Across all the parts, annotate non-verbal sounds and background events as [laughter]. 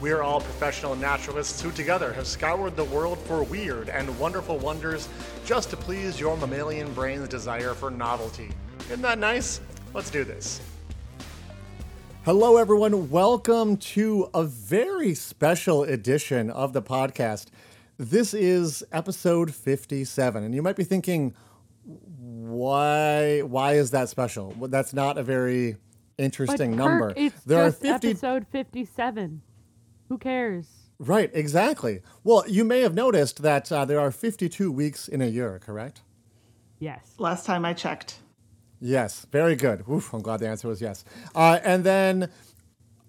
We are all professional naturalists who together have scoured the world for weird and wonderful wonders just to please your mammalian brain's desire for novelty. Isn't that nice? Let's do this. Hello, everyone. Welcome to a very special edition of the podcast. This is episode 57, and you might be thinking, why? Why is that special? Well, that's not a very interesting but number. Kirk, it's there are 50 episode 57. Who cares? Right, exactly. Well, you may have noticed that uh, there are 52 weeks in a year, correct? Yes. Last time I checked. Yes, very good. Oof, I'm glad the answer was yes. Uh, and then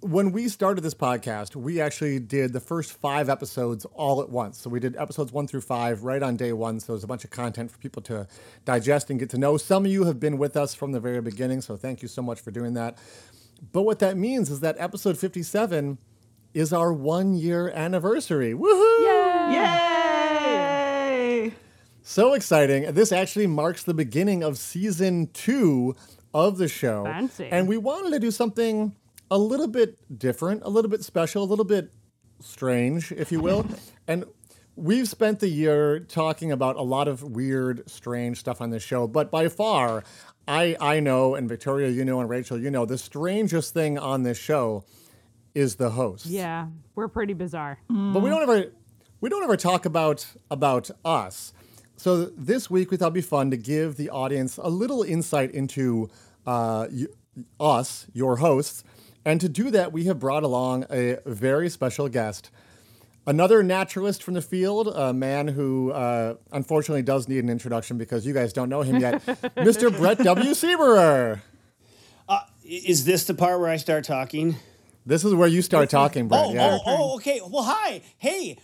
when we started this podcast, we actually did the first five episodes all at once. So we did episodes one through five right on day one. So there's a bunch of content for people to digest and get to know. Some of you have been with us from the very beginning. So thank you so much for doing that. But what that means is that episode 57 is our one year anniversary. Woohoo! Yay! Yay! So exciting. This actually marks the beginning of season two of the show. Fancy. And we wanted to do something a little bit different, a little bit special, a little bit strange, if you will. [laughs] and we've spent the year talking about a lot of weird, strange stuff on this show, but by far, I, I know, and Victoria, you know, and Rachel, you know, the strangest thing on this show is the host. Yeah, we're pretty bizarre. But we don't ever we don't ever talk about about us. So this week we thought it'd be fun to give the audience a little insight into uh, y- us, your hosts, and to do that we have brought along a very special guest, another naturalist from the field, a man who uh, unfortunately does need an introduction because you guys don't know him yet, [laughs] Mr. Brett W. Sieberer. Uh, Is this the part where I start talking? This is where you start talking, Brett. Oh, yeah. oh, oh, okay. Well, hi. Hey,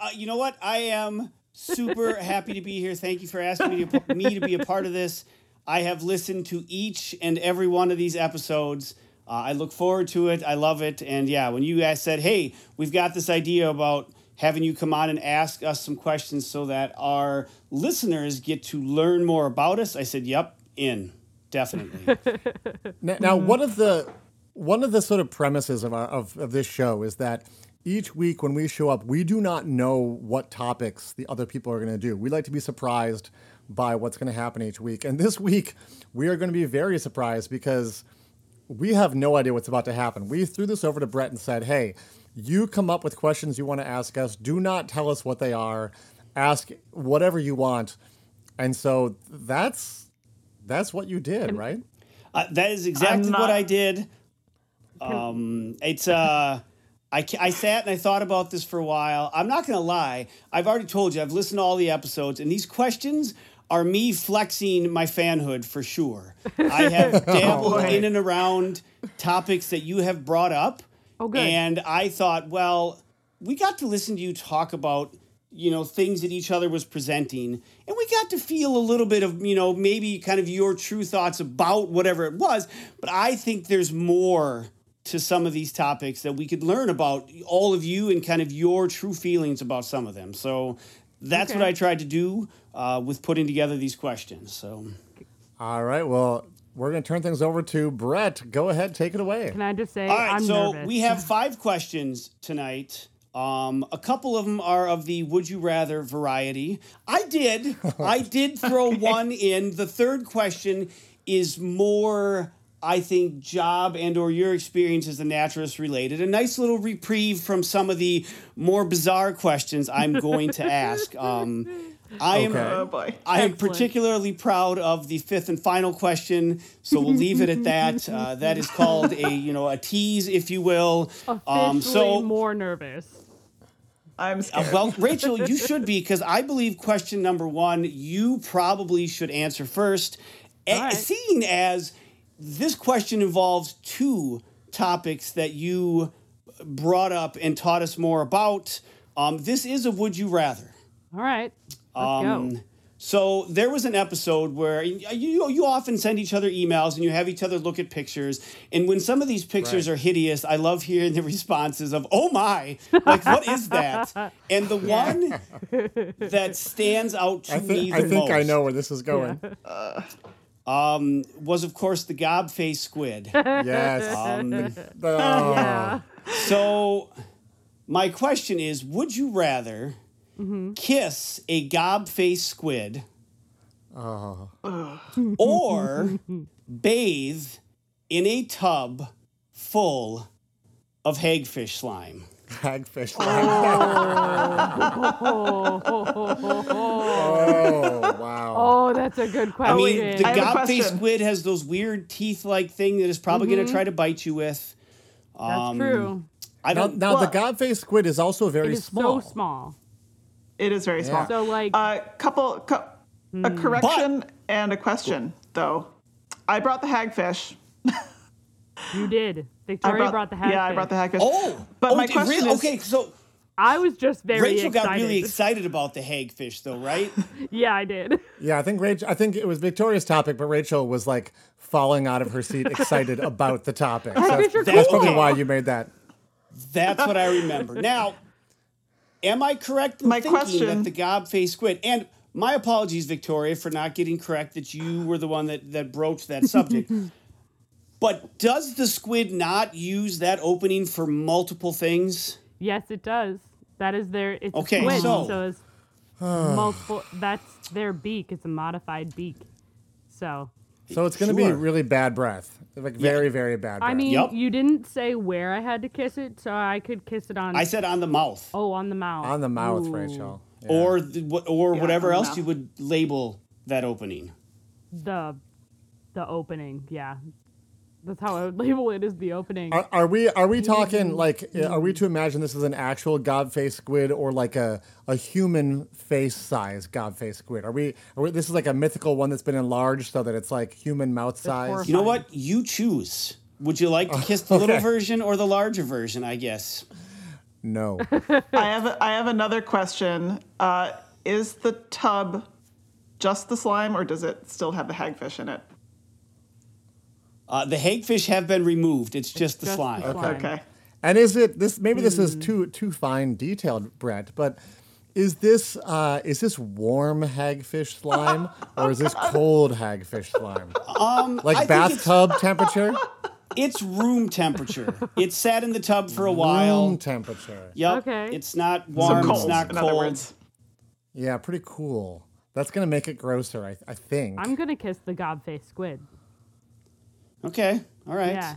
uh, you know what? I am super [laughs] happy to be here. Thank you for asking me to, me to be a part of this. I have listened to each and every one of these episodes. Uh, I look forward to it. I love it. And yeah, when you guys said, hey, we've got this idea about having you come on and ask us some questions so that our listeners get to learn more about us, I said, yep, in. Definitely. [laughs] Now, now one of the one of the sort of premises of, our, of of this show is that each week when we show up, we do not know what topics the other people are going to do. We like to be surprised by what's going to happen each week. And this week, we are going to be very surprised because we have no idea what's about to happen. We threw this over to Brett and said, "Hey, you come up with questions you want to ask us. Do not tell us what they are. Ask whatever you want." And so that's that's what you did, right? Uh, that is exactly not- what I did. Um, it's uh, I I sat and I thought about this for a while. I'm not gonna lie. I've already told you I've listened to all the episodes, and these questions are me flexing my fanhood for sure. [laughs] I have dabbled boy. in and around topics that you have brought up, Oh, good. and I thought, well, we got to listen to you talk about you know things that each other was presenting and we got to feel a little bit of you know maybe kind of your true thoughts about whatever it was but i think there's more to some of these topics that we could learn about all of you and kind of your true feelings about some of them so that's what i tried to do uh, with putting together these questions so All right. Well, we're going to turn things over to Brett. Go ahead, take it away. Can I just say All right, I'm so nervous. we have five questions tonight. Um, a couple of them are of the would you rather variety. I did, I [laughs] did throw one in. The third question is more, I think, job and or your experience as a naturalist related. A nice little reprieve from some of the more bizarre questions I'm going to ask. [laughs] Um, I am. Okay. Oh boy. I am Excellent. particularly proud of the fifth and final question, so we'll leave it at that. Uh, [laughs] that is called a you know a tease, if you will. Um, so more nervous. I'm uh, well, Rachel, you [laughs] should be because I believe question number one you probably should answer first, A- All right. seeing as this question involves two topics that you brought up and taught us more about. Um, this is a would you rather. All right. Let's Um, go. So there was an episode where you you often send each other emails and you have each other look at pictures. And when some of these pictures Right. are hideous, I love hearing the responses of "Oh my!" Like what is that? [laughs] And the one that [laughs] stands out to I me think the I think I know where this is going. Um, was of course the gob face squid. [laughs] Yes. Um, [laughs] Oh. Yeah. So, my question is Would you rather kiss a gob face squid or [laughs] bathe in a tub full of hagfish slime? Hagfish. oh wow. Oh, that's a good question. I mean, the I have a gob faced squid has those weird teeth like thing that is probably going to try to bite you with. that's um, true. I Now, don't now the Well- gobface squid is also It very is small. so small. It is very small. So like, A couple, co- Hmm. a correction and a question though. I brought the hagfish. [laughs] you did. I Victoria brought, the hagfish. Yeah, I brought the hagfish. Oh, But oh, my question really? is- okay. So I was just very Rachel excited. got really excited about the hagfish, though, right? [laughs] Yeah, I did. [laughs] Yeah, I think Rachel. I think it was Victoria's topic, but Rachel was like falling out of her seat, excited [laughs] about the topic. So that's, are that's probably why you made that. That's what I remember. Now, am I correct in My thinking question- that the gob-faced squid? And my apologies, Victoria, for not getting correct that you were the one that that broached that subject. But does the squid not use that opening for multiple things? yes, it does. That is their. It's Okay, a squid, so- so, it's multiple. That's their beak. It's a modified beak. So So it's going to be really bad breath, like very, very bad. Breath. I mean, Yup. you didn't say where I had to kiss it, so I could kiss it on. I said on the mouth, oh, on the mouth. on the mouth, Ooh. Rachel. Yeah. or the, wh- or whatever else mouth. you would label that opening. The, the opening. Yeah, that's how I would [laughs] label it. Is the opening. Are, are we are we talking like uh, are we to imagine this is an actual gob face squid or like a, a human face size gob face squid? Are we, are we this is like a mythical one that's been enlarged so that it's like human mouth size? You know what? You choose. Would you like [laughs] to kiss the little okay. version or the larger version? I guess. No. [laughs] I have a, I have another question. Uh, is the tub just the slime, or does it still have the hagfish in it? Uh, the hagfish have been removed. It's just the just the slime. slime. Okay. And is it this? Maybe this Hmm. is too too fine detailed, Brett. But is this uh, is this warm hagfish slime or is this [laughs] cold hagfish slime? Um, Like I think it's- bathtub [laughs] temperature? It's room temperature. it sat in the tub for a while. Room temperature. Yep. Okay. It's not So warm. cold, it's not in other cold. words. Yeah, pretty cool. That's gonna make it grosser, I, I think. I'm gonna kiss the gobface squid. Okay. All right. Yeah.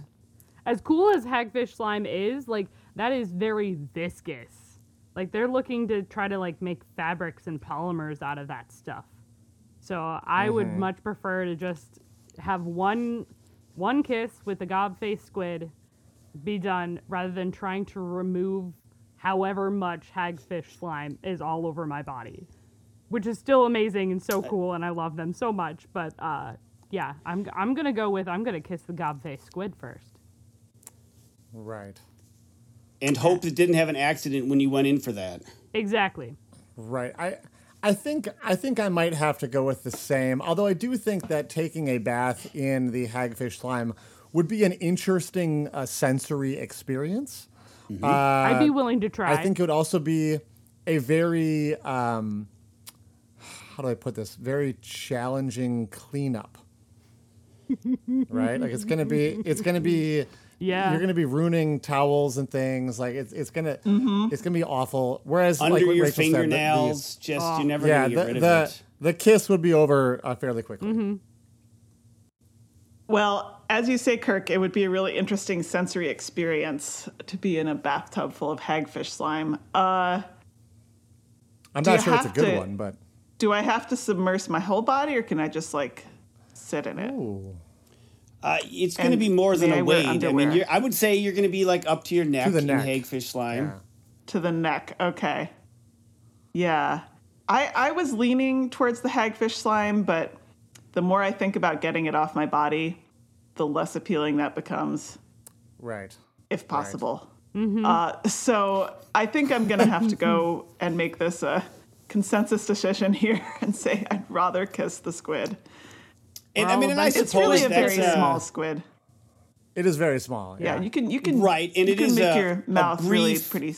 As cool as hagfish slime is, like that is very viscous. Like they're looking to try to like make fabrics and polymers out of that stuff. So I would much prefer to just have one one kiss with the gobface squid be done rather than trying to remove however much hagfish slime is all over my body. Which is still amazing and so cool and I love them so much, but uh yeah, I'm I'm going to go with I'm going to kiss the gobface squid first. Right. And hope it didn't have an accident when you went in for that. Exactly. Right. I I think I think I might have to go with the same. Although I do think that taking a bath in the hagfish slime would be an interesting uh, sensory experience. I'd be willing to try. I think it would also be a very um, how do I put this? Very challenging cleanup. Right? Like it's gonna be it's gonna be [laughs] Yeah. you're gonna be ruining towels and things. Like it's it's gonna it's gonna be awful. Whereas Under like your Rachel said, the- the- fingernails, just you're never yeah, gonna get the, rid of the, it. the kiss would be over uh, fairly quickly. Well, as you say, Kirk, it would be a really interesting sensory experience to be in a bathtub full of hagfish slime. Uh, I'm Do not sure it's a good to- one, but do I have to submerge my whole body, or can I just like sit in it? ooh, Uh, it's going to be more than a a I wade. I mean, you're, I would say you're going to be like up to your neck the in neck. hagfish slime. yeah. To the neck. Okay. Yeah. I I was leaning towards the hagfish slime, but the more I think about getting it off my body, the less appealing that becomes, right. if possible. Uh, so I think I'm gonna have to go [laughs] and make this a consensus decision here [laughs] and say I'd rather kiss the squid. And I mean, and I It's suppose really a very uh, small squid. It is very small. Yeah, Yeah. you can you can Right, and you it can is make a- your a mouth really brief- pretty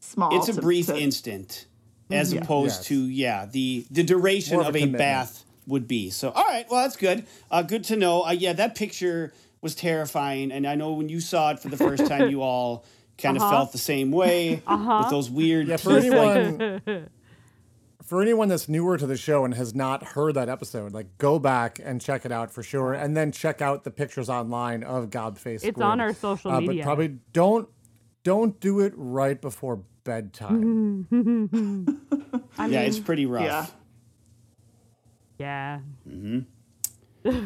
small. It's a to- brief to- instant, as Yeah. opposed Yes. to yeah, the the duration More of of a a commitment. bath would be. So, all right, well, that's good. Uh, good to know. Uh, yeah, that picture was terrifying, and I know when you saw it for the first time, [laughs] you all kind of felt the same way with those weird. Yeah, for teeth, like- anyone [laughs] for anyone that's newer to the show and has not heard that episode, like go back and check it out for sure, and then check out the pictures online of Gobface. It's on our social uh, media. But probably don't don't do it right before bedtime. [laughs] yeah, it's pretty rough. Yeah. Yeah. [laughs]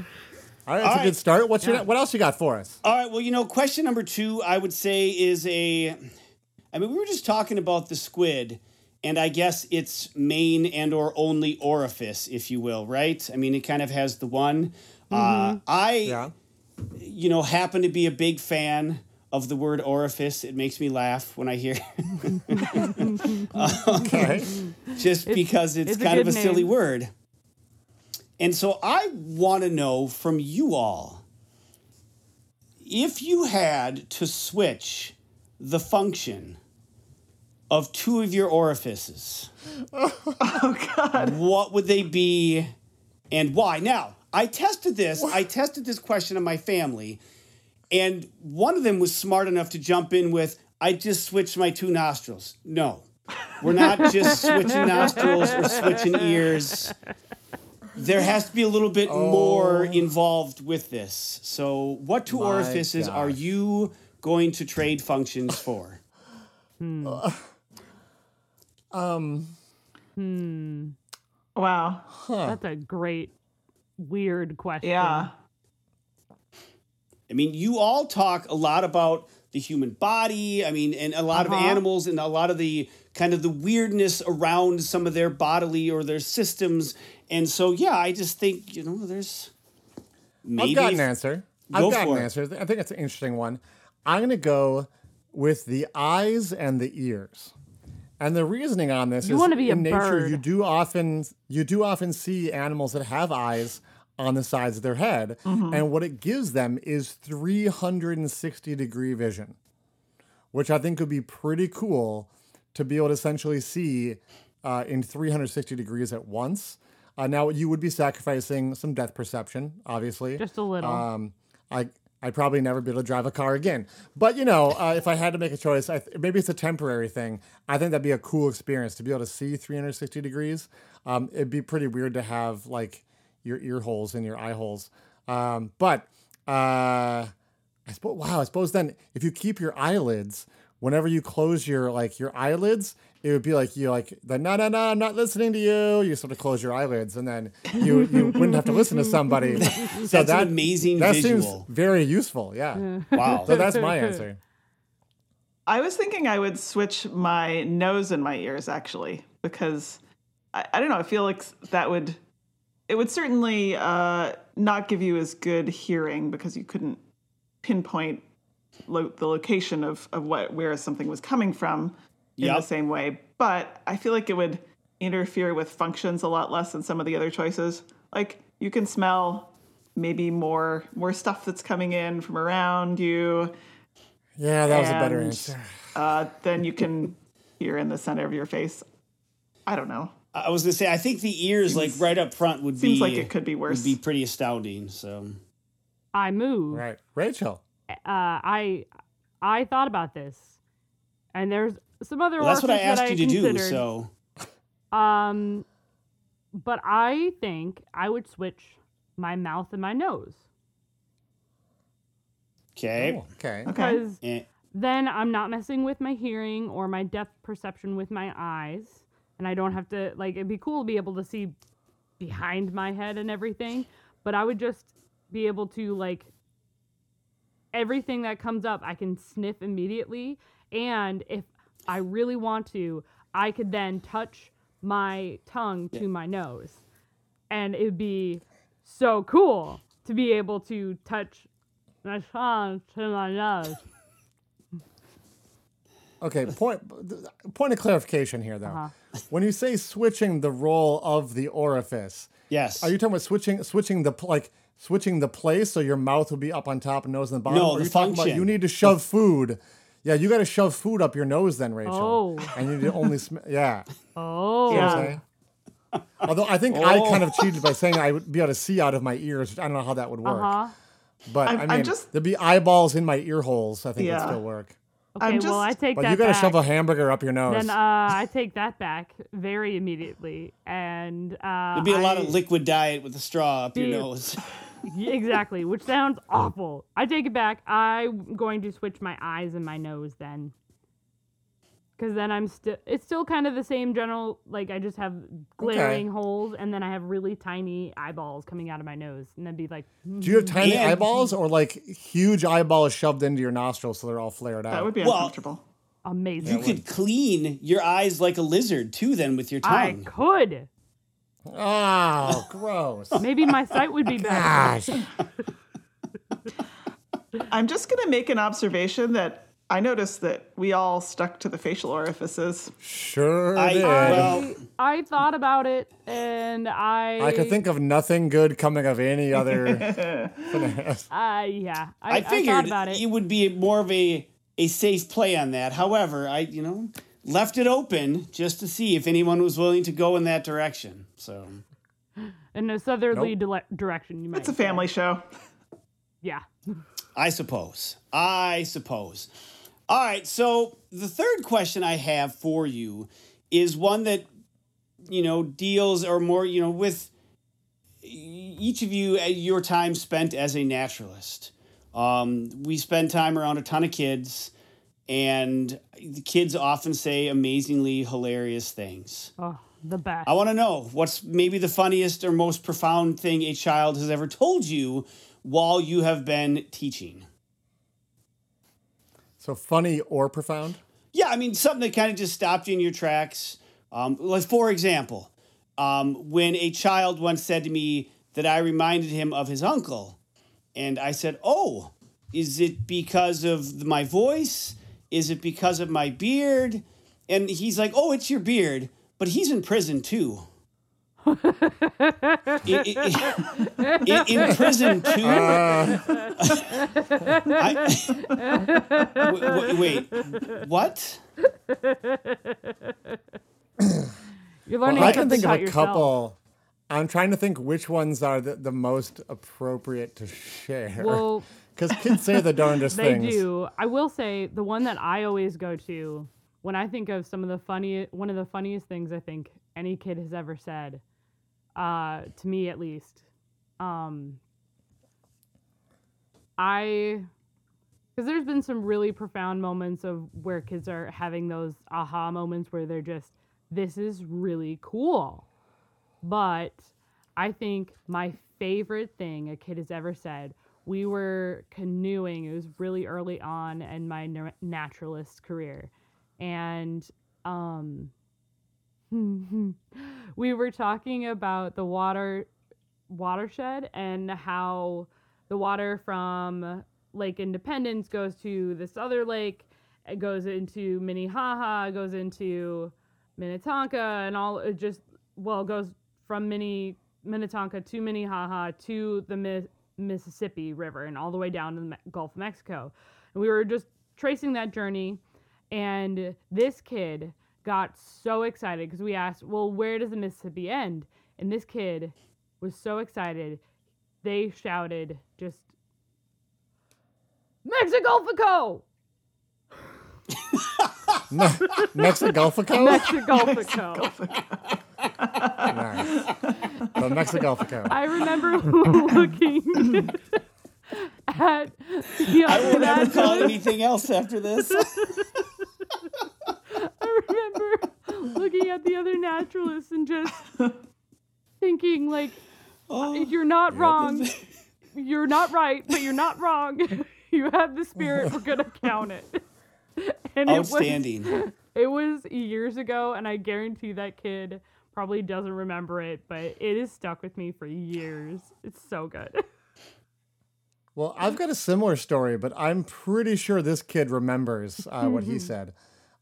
All right, that's a right. good start. What's your, what else you got for us? All right. Well, you know, question number two, I would say, is a. I mean, we were just talking about the squid, and I guess its main and or only orifice, if you will, right? I mean, it kind of has the one. Uh, I, Yeah. you know, happen to be a big fan of the word orifice. It makes me laugh when I hear, [laughs] [laughs] Okay. just because it's, it's a kind of a good silly word. And so I want to know from you all if you had to switch the function of two of your orifices, Oh God. what would they be and why? Now, I tested this. I tested this question on my family, and one of them was smart enough to jump in with, I just switched my two nostrils. No, we're not just switching nostrils or switching ears. There has to be a little bit oh. more involved with this. So, what two My orifices are you going to trade functions for? Hmm. Um, hmm. Wow. That's a great, weird question. Yeah. I mean, you all talk a lot about the human body. I mean, and a lot of uh-huh. animals and a lot of the kind of the weirdness around some of their bodily or their systems. And so, yeah, I just think, you know, there's maybe. I've got an answer. Go I've got an it. answer. I think it's an interesting one. I'm going to go with the eyes and the ears. And the reasoning on this You is be in nature bird. you do often you do often see animals that have eyes on the sides of their head Mm-hmm. and what it gives them is 360 degree vision which I think would be pretty cool to be able to essentially see uh, in 360 degrees at once. Uh, now you would be sacrificing some depth perception, obviously. Just a little. Um, I I'd probably never be able to drive a car again. But you know, uh, if I had to make a choice, th- maybe it's a temporary thing. I think that'd be a cool experience to be able to see 360 degrees. Um, it'd be pretty weird to have like your ear holes and your eye holes. Um, but uh, I suppose wow, I suppose then if you keep your eyelids, whenever you close your like your eyelids, it would be like you like the no no no I'm not listening to you. You sort of close your eyelids and then you you wouldn't have to listen to somebody. [laughs] so That's an that amazing that visual. seems very useful. Yeah. [laughs] Wow. So that's my answer. I was thinking I would switch my nose and my ears actually because I, I don't know. I feel like that would it would certainly uh, not give you as good hearing because you couldn't pinpoint lo- the location of of what where something was coming from in Yep. the same way. But I feel like it would interfere with functions a lot less than some of the other choices. Like you can smell maybe more more stuff that's coming in from around you Yeah, that was a better answer. uh, then you can hear in the center of your face. I don't know. I was gonna say, I think the ears, like right up front, would Seems be like it could be worse. Would be pretty astounding. So I move. Right. Rachel. Uh, I I thought about this, and there's some other. well, that's what I orifices that asked you to do. So Um, but I think I would switch my mouth and my nose okay. Oh, okay. Okay. because Eh, then I'm not messing with my hearing or my depth perception with my eyes, and I don't have to like. It'd be cool to be able to see behind my head and everything, but I would just be able to like everything that comes up, I can sniff immediately, and if I really want to, I could then touch my tongue to my nose, and it'd be so cool to be able to touch my tongue to my nose. [laughs] Okay, point point of clarification here, though. Uh-huh. When you say switching the role of the orifice, Yes. are you talking about switching switching the like switching the place so your mouth will be up on top and nose on the bottom? No, or are the you talking about function. you need to shove food? Yeah, you got to shove food up your nose then, Rachel. Oh. and you need to only sm- [laughs] yeah. Oh. You know Yeah. saying? Although I think I kind of cheated by saying I would be able to see out of my ears. I don't know how that would work. Uh huh. But I'm- i I'm mean, just- there'd be eyeballs in my ear holes. I think Yeah. would still work. Okay, I'm well, I take But that you got to shove a hamburger up your nose. then uh, I take that back very immediately, and uh, There'd be a lot of liquid diet with a straw up your nose. [laughs] Yeah, exactly, which sounds awful. I take it back. I'm going to switch my eyes and my nose then. Because then I'm still, it's still kind of the same general, like I just have glaring holes and then I have really tiny eyeballs coming out of my nose. And then be like, hmm, Do you have tiny And- eyeballs or like huge eyeballs shoved into your nostrils so they're all flared out? That would be Well- uncomfortable. amazing. You could clean your eyes like a lizard too, then with your tongue. I tongue. could. Oh, gross. Maybe my sight would be better. Gosh. I'm just going to make an observation that I noticed that we all stuck to the facial orifices. Sure I, did. well, I thought about it and I. I could think of nothing good coming of any other. [laughs] finesse. Uh, yeah. I, I I thought figured about it. it would be more of a a safe play on that. However, I you know left it open just to see if anyone was willing to go in that direction. So in a southerly dile- direction, you might. It's a say. family show. Yeah. I suppose. I suppose. All right. So the third question I have for you is one that you know deals or more you know with each of you at your time spent as a naturalist. Um, we spend time around a ton of kids, and the kids often say amazingly hilarious things. Oh, the best. I want to know what's maybe the funniest or most profound thing a child has ever told you while you have been teaching. So funny or profound? Yeah, I mean something that kind of just stopped you in your tracks. Um, like for example, um, when a child once said to me that I reminded him of his uncle, and I said, "Oh, is it because of my voice? Is it because of my beard?" And he's like, "Oh, it's your beard, but he's in prison too." I- I- I- in prison too. Uh. [laughs] I- w- w- wait, what? You're learning I to can think of a yourself. couple. I'm trying to think which ones are the, the most appropriate to share. Well, Because kids say the darndest [laughs] they things. They do. I will say the one that I always go to when I think of some of the funny, one of the funniest things I think any kid has ever said, uh, to me at least. Um, I, because there's been some really profound moments of where kids are having those aha moments where they're just, this is really cool. But I think my favorite thing a kid has ever said, we were canoeing. It was really early on in my na- naturalist career. And um, [laughs] we were talking about the water watershed and how the water from Lake Independence goes to this other lake. It goes into Minnehaha, it goes into Minnetonka, and all it just well it goes from Minne Minnetonka to Minnehaha to the Mississippi River and all the way down to the Me- Gulf of Mexico. And we were just tracing that journey, and this kid got so excited because we asked, "Well, where does the Mississippi end?" And this kid was so excited, they shouted just Mexico! [laughs] Mexigalfico? Mexico! Nice. The Mexigalfico. I remember [laughs] looking at the I other won't ever call it naturalist. anything else after this. [laughs] I remember looking at the other naturalists and just thinking, like, oh. you're not wrong. You're not right, but you're not wrong. [laughs] you have the spirit. We're gonna count it. And it was Outstanding. it was years ago, and I guarantee that kid probably doesn't remember it, but it is stuck with me for years. It's so good. [laughs] Well, I've got a similar story, but I'm pretty sure this kid remembers uh, what he [laughs] said.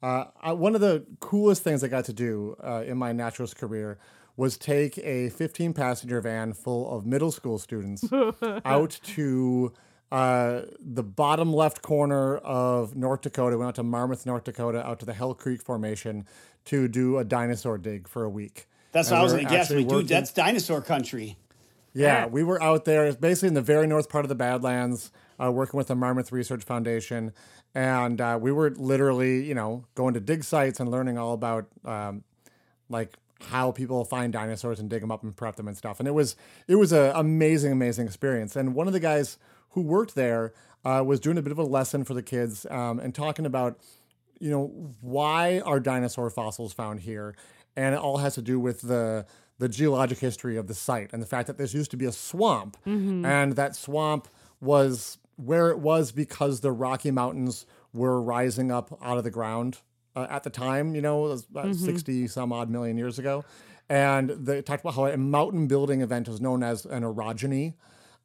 Uh, I, one of the coolest things I got to do uh, in my naturalist career was take a 15 passenger van full of middle school students [laughs] out to uh, the bottom left corner of North Dakota. We went out to Marmarth, North Dakota, out to the Hell Creek Formation to do a dinosaur dig for a week. That's And what I was going to guess. actually We dude, working- that's dinosaur country. yeah, Yeah. we were out there, basically in the very north part of the Badlands, uh, working with the Marmarth Research Foundation, and uh, we were literally, you know, going to dig sites and learning all about um, like how people find dinosaurs and dig them up and prep them and stuff. And it was it was an amazing, amazing experience. And one of the guys who worked there uh, was doing a bit of a lesson for the kids um, and talking about you know why are dinosaur fossils found here? And it all has to do with the the geologic history of the site and the fact that this used to be a swamp. And that swamp was where it was because the rocky mountains were rising up out of the ground uh, at the time you know about 60 some odd million years ago. And they talked about how a mountain building event is known as an orogeny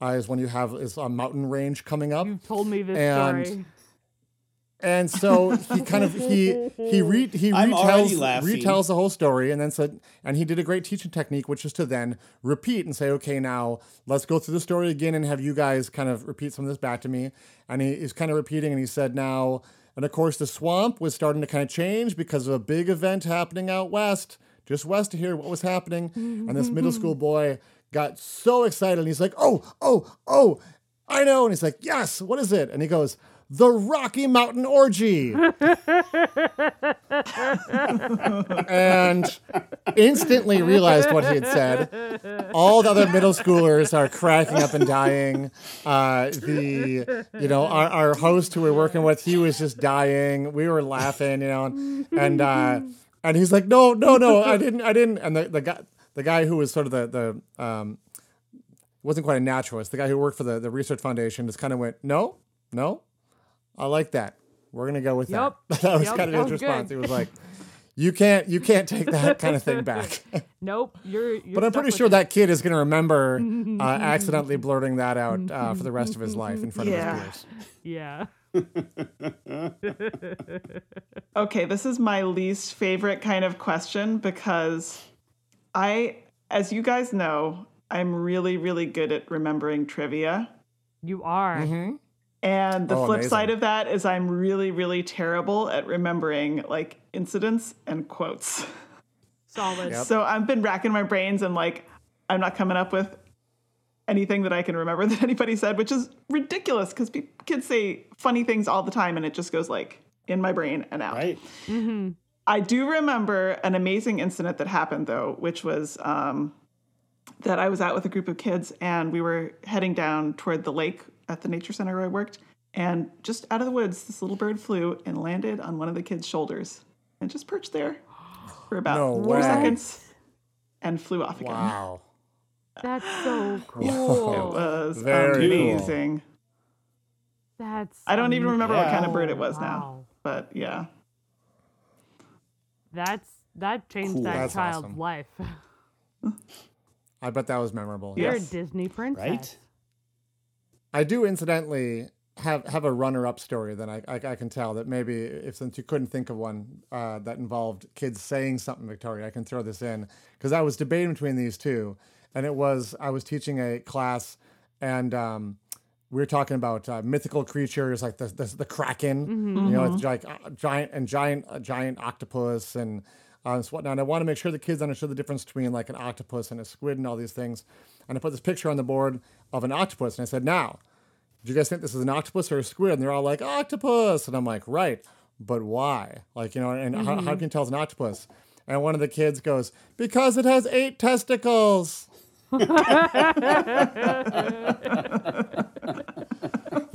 uh, is when you have is a mountain range coming up. You told me this And- story. and so he kind of he he re, he retells retells the whole story and then said and he did a great teaching technique which is to then repeat and say okay now let's go through the story again and have you guys kind of repeat some of this back to me. And he is kind of repeating and he said now and of course the swamp was starting to kind of change because of a big event happening out west just west of here what was happening. And this middle school boy got so excited and he's like oh oh oh I know and he's like yes what is it and he goes the Rocky Mountain Orgy. [laughs] and instantly realized what he had said. All the other middle schoolers are cracking up and dying. Uh, the you know our, our host who we're working with, he was just dying. We were laughing, you know, and uh, and he's like, no, no, no, I didn't, I didn't. And the, the guy the guy who was sort of the the um, wasn't quite a naturalist. The guy who worked for the, the research foundation just kind of went, no, no, I like that. We're gonna go with Yep. that. [laughs] that was Yep, kind of his response. good. He was like, "You can't, you can't take that [laughs] kind of thing back." [laughs] Nope, you're. you're but I'm pretty sure it. that kid is gonna remember uh, accidentally blurting that out uh, for the rest of his life in front Yeah. of his peers. Yeah. Okay, this is my least favorite kind of question because I, as you guys know, I'm really, really good at remembering trivia. You are. Mm-hmm. And the Oh, flip amazing. side of that is I'm really, really terrible at remembering like incidents and quotes. Solid. So I've been racking my brains and like I'm not coming up with anything that I can remember [laughs] that anybody said, which is ridiculous because pe- kids say funny things all the time and it just goes like in my brain and out. Right? Mm-hmm. I do remember an amazing incident that happened though, which was um, that I was out with a group of kids and we were heading down toward the lake at the nature center where I worked. And just out of the woods, this little bird flew and landed on one of the kids' shoulders and just perched there for about No four way. seconds and flew off again. Wow. That's so cool. It was Very cool. amazing. That's. I don't even remember what kind of bird it was now, but yeah. That's that changed Cool. that That's child's awesome. life. [laughs] I bet that was memorable. You're Yes. a Disney princess. Right? I do incidentally have have a runner up story that I, I I can tell that maybe if since you couldn't think of one uh, that involved kids saying something, Victoria, I can throw this in because I was debating between these two, and it was I was teaching a class and. Um, we were talking about uh, mythical creatures like the the, the kraken, you know, it's like uh, giant and giant uh, giant octopus and uh, so whatnot. And I want to make sure the kids understood the difference between like an octopus and a squid and all these things. And I put this picture on the board of an octopus, and I said, "Now, do you guys think this is an octopus or a squid?" And they're all like, "Octopus," and I'm like, "Right, but why? Like, you know, and how, how can you tell it's an octopus?" And one of the kids goes, "Because it has eight testicles." [laughs] [laughs]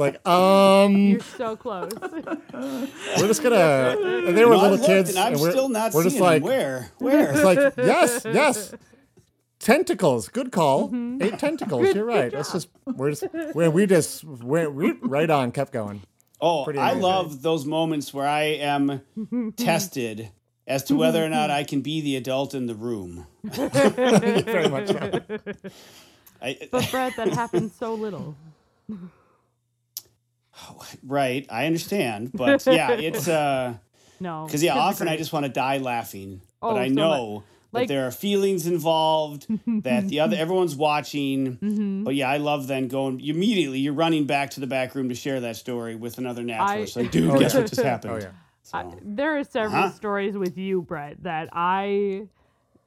like, um, [laughs] You're so close. [laughs] we're just gonna. And they were No, I little looked, kids, and I'm we're, still not we're seeing just like, them. Where? Where? it's like, [laughs] yes, yes. Tentacles, good call. Mm-hmm. Eight tentacles. You're right. That's just we're just we we just went we, right on, kept going. Oh, Pretty I amazing. love those moments where I am tested as to whether or not I can be the adult in the room. Very much so. I, But Brett, that happens so little. Right, I understand, but yeah, it's uh, [laughs] No, Because yeah, often I just want to die laughing, Oh, but I so know much. that Like- there are feelings involved, that the other [laughs] everyone's watching. Mm-hmm. But yeah, I love then going immediately. You're running back to the back room to share that story with another naturalist. like, dude, guess what just happened? Oh yeah. So, There are several Uh-huh. stories with you, Brett, that I,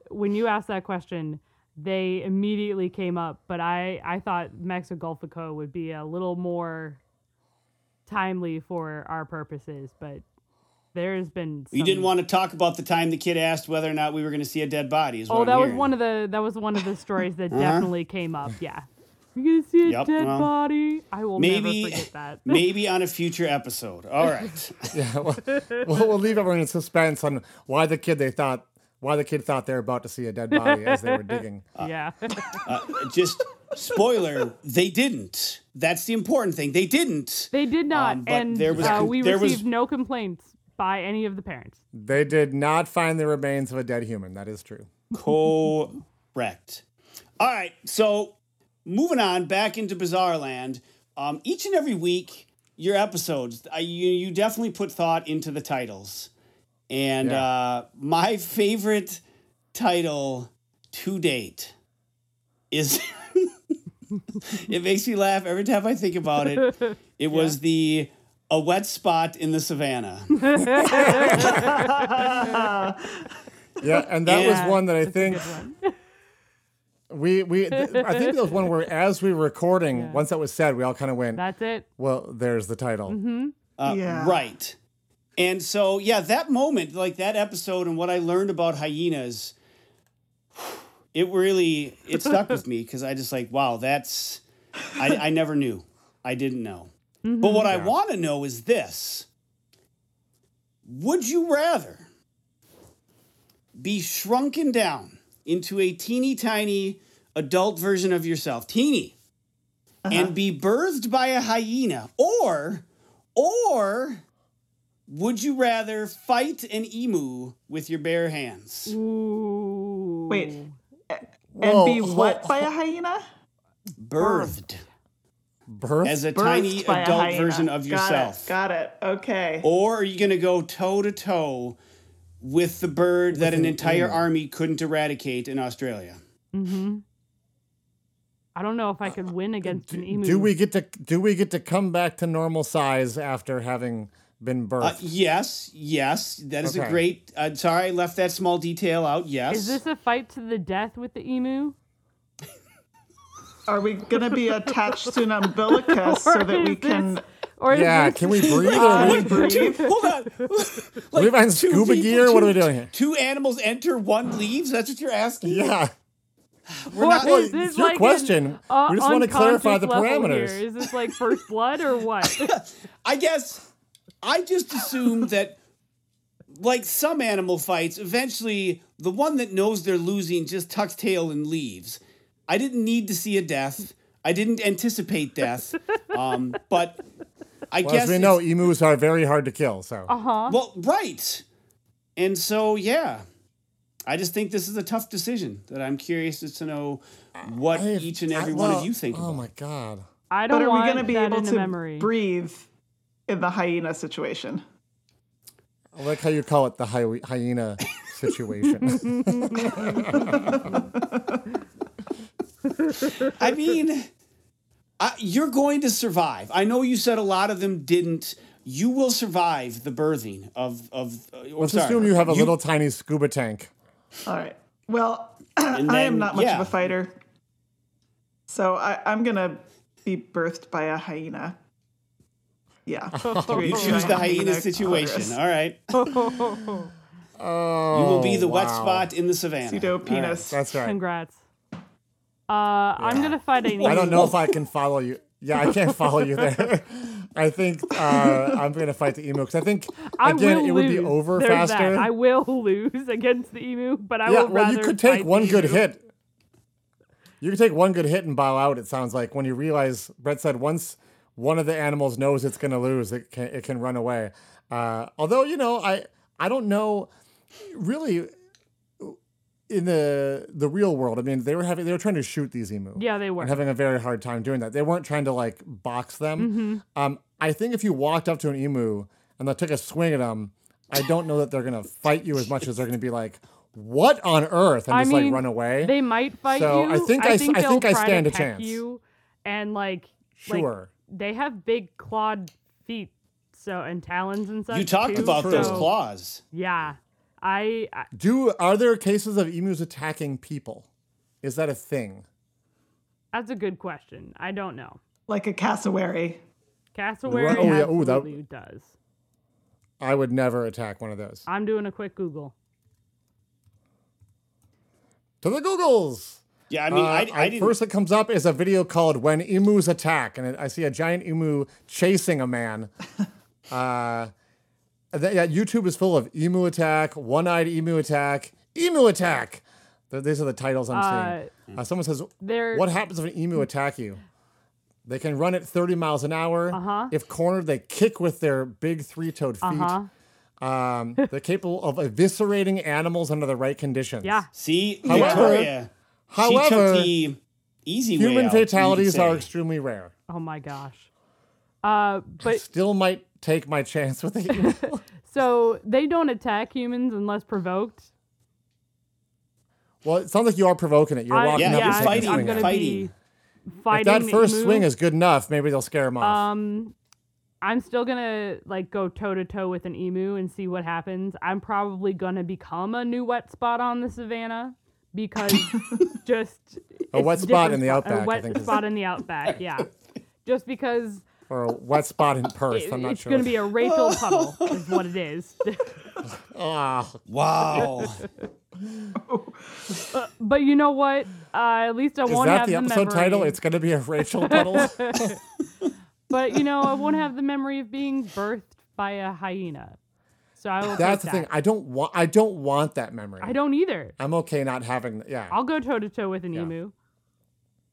when you asked that question, they immediately came up. But I, I thought Mexigolfico would be a little more timely for our purposes. But there's been. you didn't want to talk about the time the kid asked whether or not we were going to see a dead body. Is what Oh, I'm that was hearing. one of the that was one of the stories that [laughs] uh-huh. definitely came up. Yeah, you're gonna see a Yep, dead well, body. I will Maybe, never forget that. [laughs] maybe on a future episode. All right. [laughs] Yeah, well, we'll, we'll leave everyone in suspense on why the kid they thought why the kid thought they were about to see a dead body as they were digging. yeah. Uh, uh, just spoiler, they didn't. That's the important thing. They didn't. They did not, Um, but and there was- uh, we there was- received no complaints by any of the parents. They did not find the remains of a dead human. That is true. Correct. All right. So moving on back into Bizarre Land. Um, each and every week, your episodes, I, you, you definitely put thought into the titles. And Yeah. uh, my favorite title to date is. [laughs] it makes me laugh every time I think about it. [laughs] It was the A Wet Spot in the Savannah. [laughs] [laughs] Yeah, and that Yeah, was one that I that's think we we th- I think that was one where as we were recording, once that was said, we all kind of went, That's it. "Well, there's the title." Mm-hmm. Uh, Yeah. Right. And so, yeah, that moment, like that episode and what I learned about hyenas, it really, it [laughs] stuck with me because I just like, wow, that's, I, I never knew. I didn't know. Mm-hmm. But what I want to know is this Would you rather be shrunken down into a teeny tiny adult version of yourself, teeny, uh-huh. and be birthed by a hyena, or, or would you rather fight an emu with your bare hands? Ooh. Wait, and be what by a hyena? Birthed Birth. as a Birthed tiny by a adult version of yourself. Got it. Got it. Okay. Or are you going to go toe to toe with the bird that an an entire emu. army couldn't eradicate in Australia? Mm-hmm. I don't know if I could win against an emu. do we get to do we get to come back to normal size after having been birthed? Uh, yes, yes, that is a great. Uh, sorry, I left that small detail out. Yes, Is this a fight to the death with the emu? Are we gonna be attached to an umbilicus [laughs] so that we can? this- Or yeah, this- can we [laughs] breathe? Uh, or we, breathe? Dude, hold on. [laughs] we find scuba people- gear? what are we doing here? Two animals enter, one leaves. That's what you're asking. Yeah. We're Or not. Well, is this it's your like an, question. uh, We just wanna clarify the parameters. Here? Is this like first blood or what? I guess I just assume [laughs] that, like some animal fights, eventually the one that knows they're losing just tucks tail and leaves. I didn't need to see a death. I didn't anticipate death. [laughs] Um, but I Well, guess as we know, emus are very hard to kill. So Uh-huh. Well, right. And so, yeah, I just think this is a tough decision that I'm curious as to know what I- each and I- every one of you think Oh about. my god. I don't But are we want gonna be that able in a to memory. breathe in the hyena situation? I like how you call it the hy- hyena situation. [laughs] I mean, I, you're going to survive. I know you said a lot of them didn't. You will survive the birthing of of. uh, Let's sorry, assume you have a little tiny scuba tank. All right. Well, [clears throat] And I am not much yeah. of a fighter, so I, I'm gonna be birthed by a hyena. Yeah. [laughs] You choose the hyena situation. All right. Oh, [laughs] You will be the wet spot in the savannah. Pseudo All right. penis. That's right. Congrats. Uh, I'm gonna fight an emu. I don't know if I can follow you. Yeah, I can't follow you there. [laughs] I think uh, I'm going to fight the emu because I think again will it would be over There's faster. That. I will lose against the emu, but I yeah, will well, you could take one good emu. hit. You could take one good hit and bow out. It sounds like when you realize Brett said once one of the animals knows it's going to lose, it can it can run away. Uh, although you know, I I don't know really in the the real world. I mean, they were having they were trying to shoot these emu. Yeah, they were. having a very hard time doing that. They weren't trying to like box them. Mm-hmm. Um, I think if you walked up to an emu and then took a swing at them, I don't know that they're gonna fight you as much as they're gonna be like, "What on earth?" and I just mean, like run away. They might fight So, you. I think I s- I think I stand a chance. You and like, like, Sure. They have big clawed feet, so and talons and such. You talked too, about those claws. Yeah, I, I Do are there cases of emus attacking people? Is that a thing? that's a good question. I don't know. Like a cassowary. Cassowary Right- oh, yeah, ooh, that- does. I would never attack one of those. I'm doing a quick Google. To the Googles. Yeah, I mean, Uh, I, I, didn't. First that comes up is a video called "When Emus Attack," and I see a giant emu chasing a man. [laughs] uh, and yeah, YouTube is full of emu attack, one-eyed emu attack, emu attack. Th- These are the titles I'm seeing. Uh, someone says, There- "What happens if an emu attack you?" They can run at 30 miles an hour. Uh-huh. If cornered, they kick with their big three-toed feet. Uh-huh. Um, they're capable of eviscerating animals under the right conditions. Yeah. See, However- Victoria. She however, took the easy Human out, fatalities are extremely rare. Oh my gosh. Uh, but Still might take my chance with the [laughs] emu. so they don't attack humans unless provoked. well, it sounds like you are provoking it. You're I- walking Yeah, up you're and I- taking fighting, a I'm gonna at it. fighting. be fighting If that first emu. swing is good enough, maybe they'll scare him off. Um, I'm still gonna like go toe to toe with an emu and see what happens. I'm probably gonna become a new wet spot on the savannah because [laughs] just A wet spot in the outback, A wet think is- spot in the outback, [laughs] yeah. Just because or a wet spot in Perth. it- I'm not it's sure. It's gonna be a Rachel [laughs] puddle is what it is. Ah, Wow. but you know what? Uh, at least I is won't have the Is that the episode memory. title? It's gonna be a Rachel puddle. But you know, I won't have the memory of being birthed by a hyena. So I will. That's the take thing. I don't want. I don't want that memory. I don't either. I'm okay not having. Yeah. I'll go toe to toe with an emu.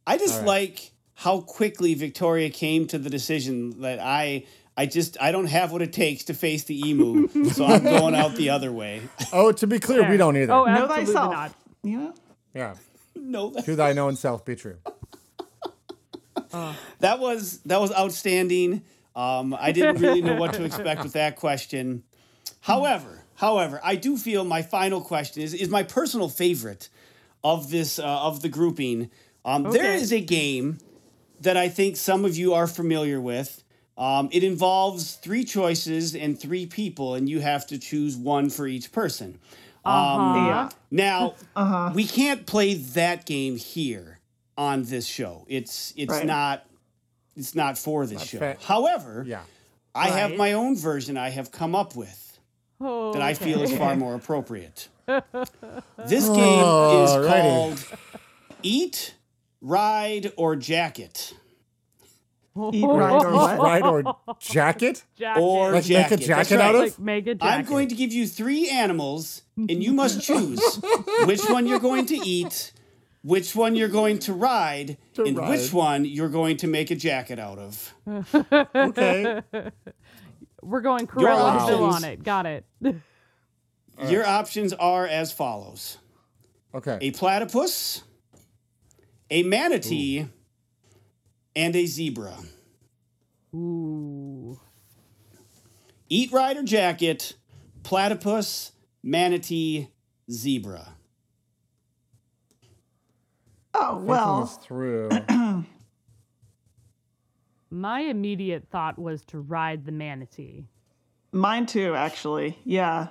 I just like how quickly Victoria came to the decision that I I just I don't have what it takes to face the emu, [laughs] so I'm going out the other way. oh, to be clear, we don't either. Oh, Know absolutely thyself. not. You know? yeah. No, To thy known self be true. [laughs] that was that was outstanding. Um, I didn't really know what to expect with that question. However, however, I do feel my final question is is my personal favorite of this uh, of the grouping. Um, Okay. is a game that I think some of you are familiar with. Um, it involves three choices and three people, and you have to choose one for each person. Um, Yeah. Now, we can't play that game here on this show. It's it's Right. not it's not for this show. fair. However, Yeah. I have my own version I have come up with Oh, that I okay. feel is far more appropriate. [laughs] this game is Alrighty. called Eat, Ride, or Jacket. Eat, ride, or [laughs] what? Ride or jacket? Jacket. Or Like make a jacket. That's jacket out of? like make a jacket. I'm going to give you three animals, and you must choose which one you're going to eat, which one you're going to ride, and ride. which one you're going to make a jacket out of. Okay. [laughs] We're going Cruella de Vil on it. Got it. Your options are as follows Okay. a platypus, a manatee, and a zebra. Ooh. Eat, Rider jacket, platypus, manatee, zebra. Oh, Thinking well. this through. My immediate thought was to ride the manatee. Mine too, actually. Yeah.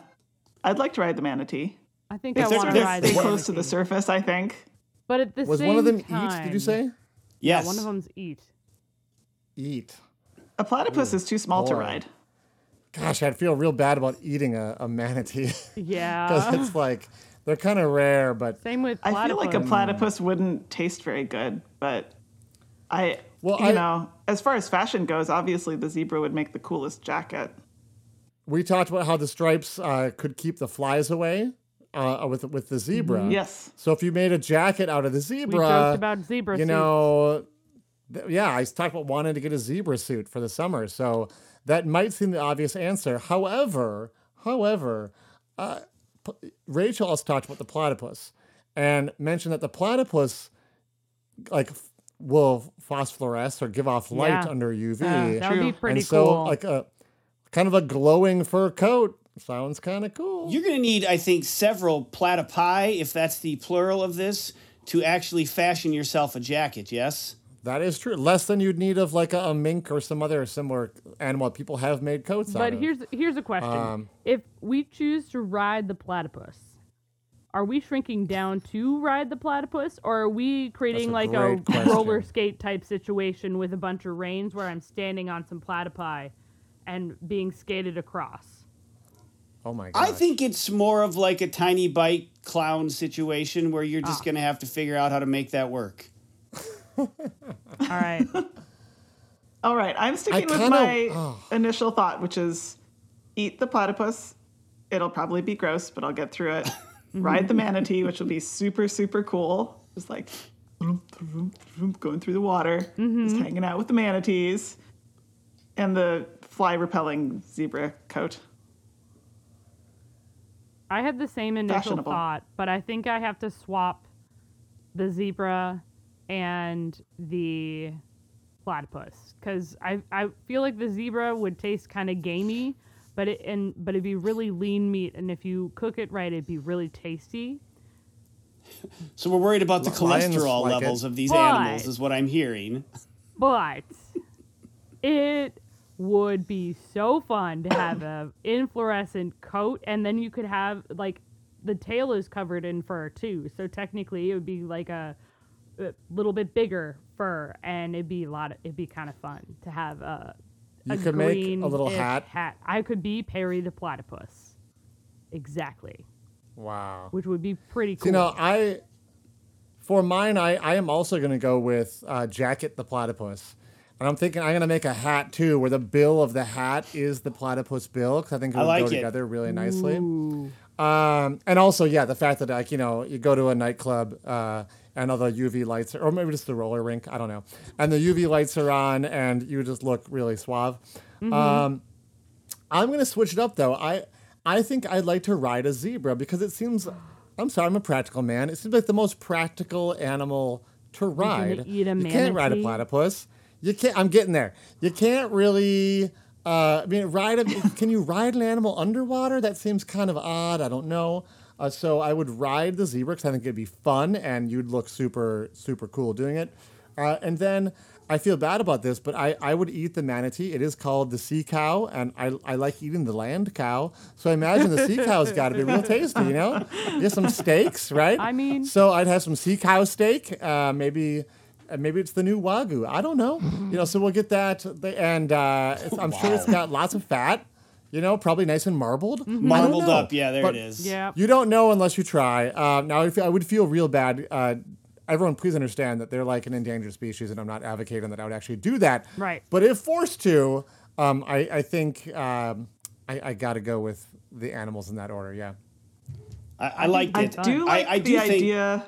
I'd like to ride the manatee. I think If I they're- want to they're- ride the Stay close to the surface, I think. But at the Was same one of them time, eat? Did you say? Yes. One of them's eat. Eat. A platypus is too small to ride. Gosh, I'd feel real bad about eating a, a manatee [laughs] Yeah. because it's like they're kind of rare, but Same with Platypus. I feel like a platypus. platypus wouldn't taste very good, but I, Well, you I- know, as far as fashion goes, obviously the zebra would make the coolest jacket. we talked about how the stripes uh, could keep the flies away uh, with with the zebra. Yes. So if you made a jacket out of the we zebra, about zebra you suits. know, th- yeah, I talked about wanting to get a zebra suit for the summer. So that might seem the obvious answer. However, however, uh, p- Rachel also talked about the platypus and mentioned that the platypus, like, f- will phosphoresce or give off light Yeah. under UV. Uh, that would be True. pretty and so, cool. like a kind of a glowing fur coat Sounds kind of cool. You're going to need, I think, several platypi, if that's the plural of this, to actually fashion yourself a jacket, yes? That is true. Less than you'd need of like a, a mink or some other similar animal people have made coats out But of. here's here's a question: Um, If we choose to ride the platypus, are we shrinking down to ride the platypus, or are we creating a like a question. roller skate type situation with a bunch of reins where I'm standing on some platypi and being skated across? oh my god. I think it's more of like a tiny bite clown situation where you're just ah. going to have to figure out how to make that work. [laughs] All right. [laughs] All right, I'm sticking with kinda- my [sighs] oh. initial thought, which is eat the platypus. It'll probably be gross, but I'll get through it. Ride the mm-hmm. manatee, which will be super, super cool. Just like going through the water, just mm-hmm. hanging out with the manatees, and the fly repelling zebra coat. I had the same initial thought, but I think I have to swap the zebra and the platypus because I I feel like the zebra would taste kind of gamey, but it and but it'd be really lean meat, and if you cook it right, it'd be really tasty. So we're worried about the Lions cholesterol like levels it. of these But- animals, is what I'm hearing. But it would be so fun to have a inflorescent coat, and then you could have like the tail is covered in fur too. So technically, it would be like a, a little bit bigger fur, and it'd be a lot. Of, it'd be kind of fun to have a. You a could make a little hat. Hat. I could be Perry the platypus. Exactly, wow. which would be pretty cool. You know, I for mine, I, I am also going to go with uh, Jacket the Platypus. And I'm thinking I'm going to make a hat too, where the bill of the hat is the platypus bill, because I think it would like go it. together really nicely. Um, and also, yeah, the fact that like you know you go to a nightclub uh, and all the UV lights, or maybe just the roller rink, I don't know, and the UV lights are on, and you just look really suave. Um, I'm going to switch it up though. I I think I'd like to ride a zebra because it seems. I'm sorry, I'm a practical man. It seems like the most practical animal to ride. eat a you can't ride a platypus. You can't. I'm getting there. You can't really. Uh, I mean, ride a. can you ride an animal underwater? That seems kind of odd. I don't know. Uh, so I would ride the zebra because I think it'd be fun and you'd look super super cool doing it. Uh, and then I feel bad about this, but I, I would eat the manatee. It is called the sea cow, and I, I like eating the land cow. So I imagine the sea cow's got to be real tasty, you know? Get some steaks, right? I mean- so I'd have some sea cow steak. Uh, maybe uh, maybe it's the new wagyu. I don't know. You know, so we'll get that, and uh, I'm sure it's got lots of fat. You know, probably nice and marbled. I don't Marbled up, yeah, there But it is. yeah. you don't know unless you try. Uh, now, if, I would feel real bad. Uh, everyone, please understand that they're like an endangered species, and I'm not advocating that I would actually do that. Right. But if forced to, um, I, I think um, I, I got to go with the animals in that order. Yeah. I, I liked I it. do like I, I the think idea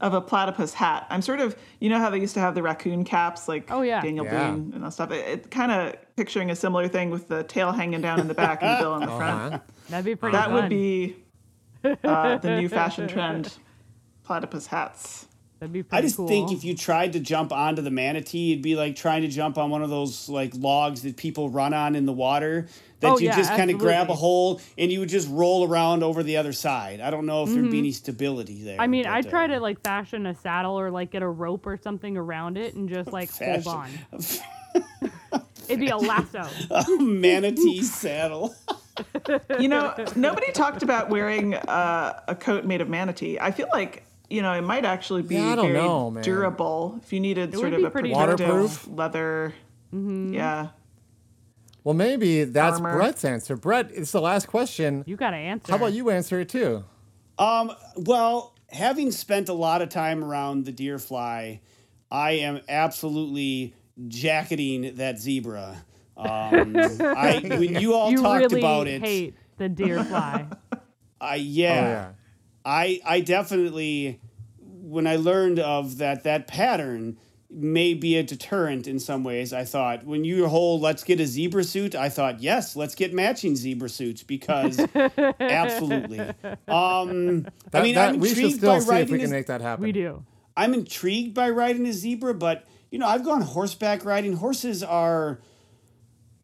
of a platypus hat. I'm sort of, you know how they used to have the raccoon caps, like Oh, yeah. Daniel Yeah. Boone and that stuff. It, it kind of picturing a similar thing with the tail hanging down in the back and the bill in the [laughs] front. Uh-huh. That'd be pretty. That would be uh, the new fashion [laughs] trend: platypus hats. That'd be I just cool. think if you tried to jump onto the manatee, it'd be like trying to jump on one of those like logs that people run on in the water. That Oh, you yeah, just kind of grab a absolutely. hole and you would just roll around over the other side. I don't know if there'd be any stability there. Mm-hmm. I mean, but, I'd uh, try to like fashion a saddle or like get a rope or something around it and just like hold on. [laughs] It'd be a lasso. a manatee saddle. [laughs] You know, nobody talked about wearing uh, a coat made of manatee. I feel like you know it might actually be Yeah, I don't very know, man. durable if you needed sort of a pretty protective Waterproof? leather. Yeah. Well, maybe that's Armor. Brett's answer. Brett, it's the last question. You gotta answer. How about you answer it too? Um, well, having spent a lot of time around the deer fly, I am absolutely jacketing that zebra. Um, [laughs] I when you all You talked really about it, hate the deer fly. [laughs] I Oh, yeah, I I definitely when I learned of that that pattern may be a deterrent in some ways. I thought when you whole let's get a zebra suit, I thought yes, let's get matching zebra suits because [laughs] absolutely. Um, That, I mean, that- I'm we should still by see if we can a- make that happen. we do. I'm intrigued by riding a zebra, but you know, I've gone horseback riding. Horses are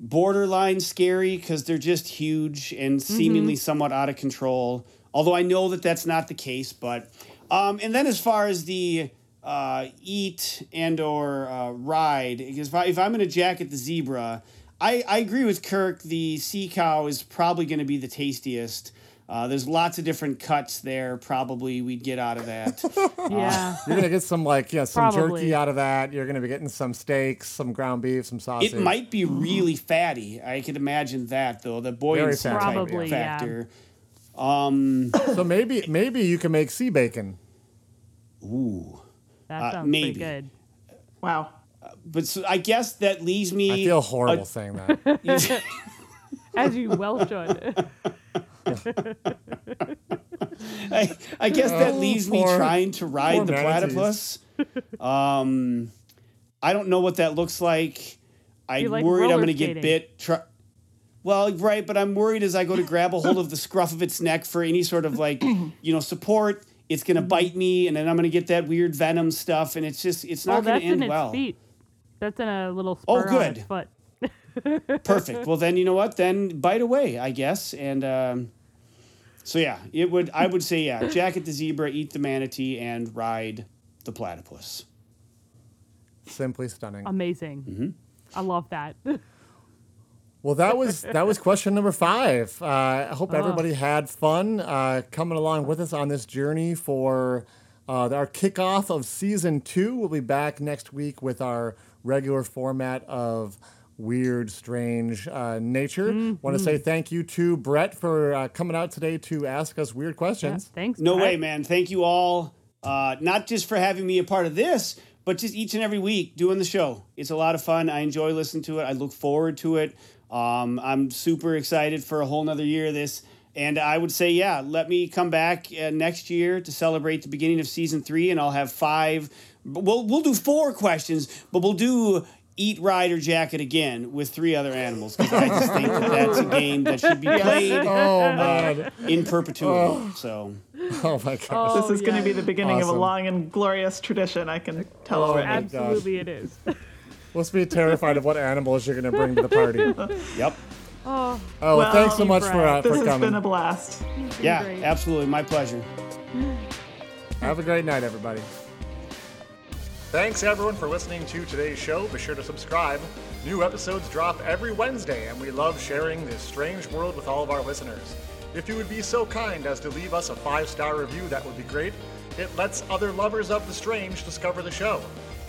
borderline scary because they're just huge and seemingly somewhat out of control. Although I know that that's not the case, but um, and then as far as the uh, eat and or uh, ride, because if, I, if I'm going to jacket the zebra, I, I agree with Kirk. The sea cow is probably going to be the tastiest. Uh, there's lots of different cuts there. Probably we'd get out of that. [laughs] Yeah. You're gonna get some like yeah, some Probably. jerky out of that. You're gonna be getting some steaks, some ground beef, some sausage. It might be really fatty. I could imagine that though. The buoyancy fatty. type Probably, yeah. factor. Um, So maybe maybe you can make sea bacon. ooh. That Uh, sounds maybe. pretty good. Wow. But so I guess that leaves me. I feel horrible a- saying that. [laughs] As you well should. [laughs] I, I guess that leaves me trying to ride the manatees. platypus. Um, I don't know what that looks like. I'm like worried I'm going to get bit. Try- well, right, but I'm worried as I go to grab a hold of the scruff of its neck for any sort of like, [clears throat] you know, support. It's Mm-hmm. going to bite me, and then I'm going to get that weird venom stuff, and it's just, it's well, not going that's to end in its well. feet. That's in a little spur Oh, on good. its foot. [laughs] Perfect. Well, then you know what? Then bite away, I guess. And um, so yeah, it would. I would say yeah. Jacket the zebra, eat the manatee, and ride the platypus. Simply stunning. Amazing. Mm-hmm. I love that. [laughs] Well, that was that was question number five. Uh, I hope everybody had fun uh, coming along with us on this journey for uh, our kickoff of season two. We'll be back next week with our regular format of weird, strange uh, nature. Want to say thank you to Brett for uh, coming out today to ask us weird Yeah, questions. thanks. No Brett. way, man. Thank you all. Uh, not just for having me a part of this, but just each and every week doing the show. It's a lot of fun. I enjoy listening to it. I look forward to it. Um, I'm super excited for a whole nother year of this. And I would say, yeah, let me come back uh, next year to celebrate the beginning of season three, and I'll have five. We'll we'll do four questions, but we'll do eat, ride, or jacket again with three other animals because I just think that that's a game that should be [laughs] played Oh man! in perpetuity. So. [laughs] Oh my gosh! Oh, This is going to be the beginning of a long and glorious tradition. I can tell Oh, already. ab- gosh. Absolutely, it is. [laughs] Let's be terrified of what animals you're going to bring to the party. [laughs] Yep. oh, Oh, Well, thanks so much for Brett, uh, this for has been a blast. Yeah, great. absolutely. My pleasure. Have a great night, everybody. Thanks everyone for listening to today's show. Be sure to subscribe. New episodes drop every Wednesday, and we love sharing this strange world with all of our listeners. If you would be so kind as to leave us a five star review, that would be great. It lets other lovers of the strange discover the show.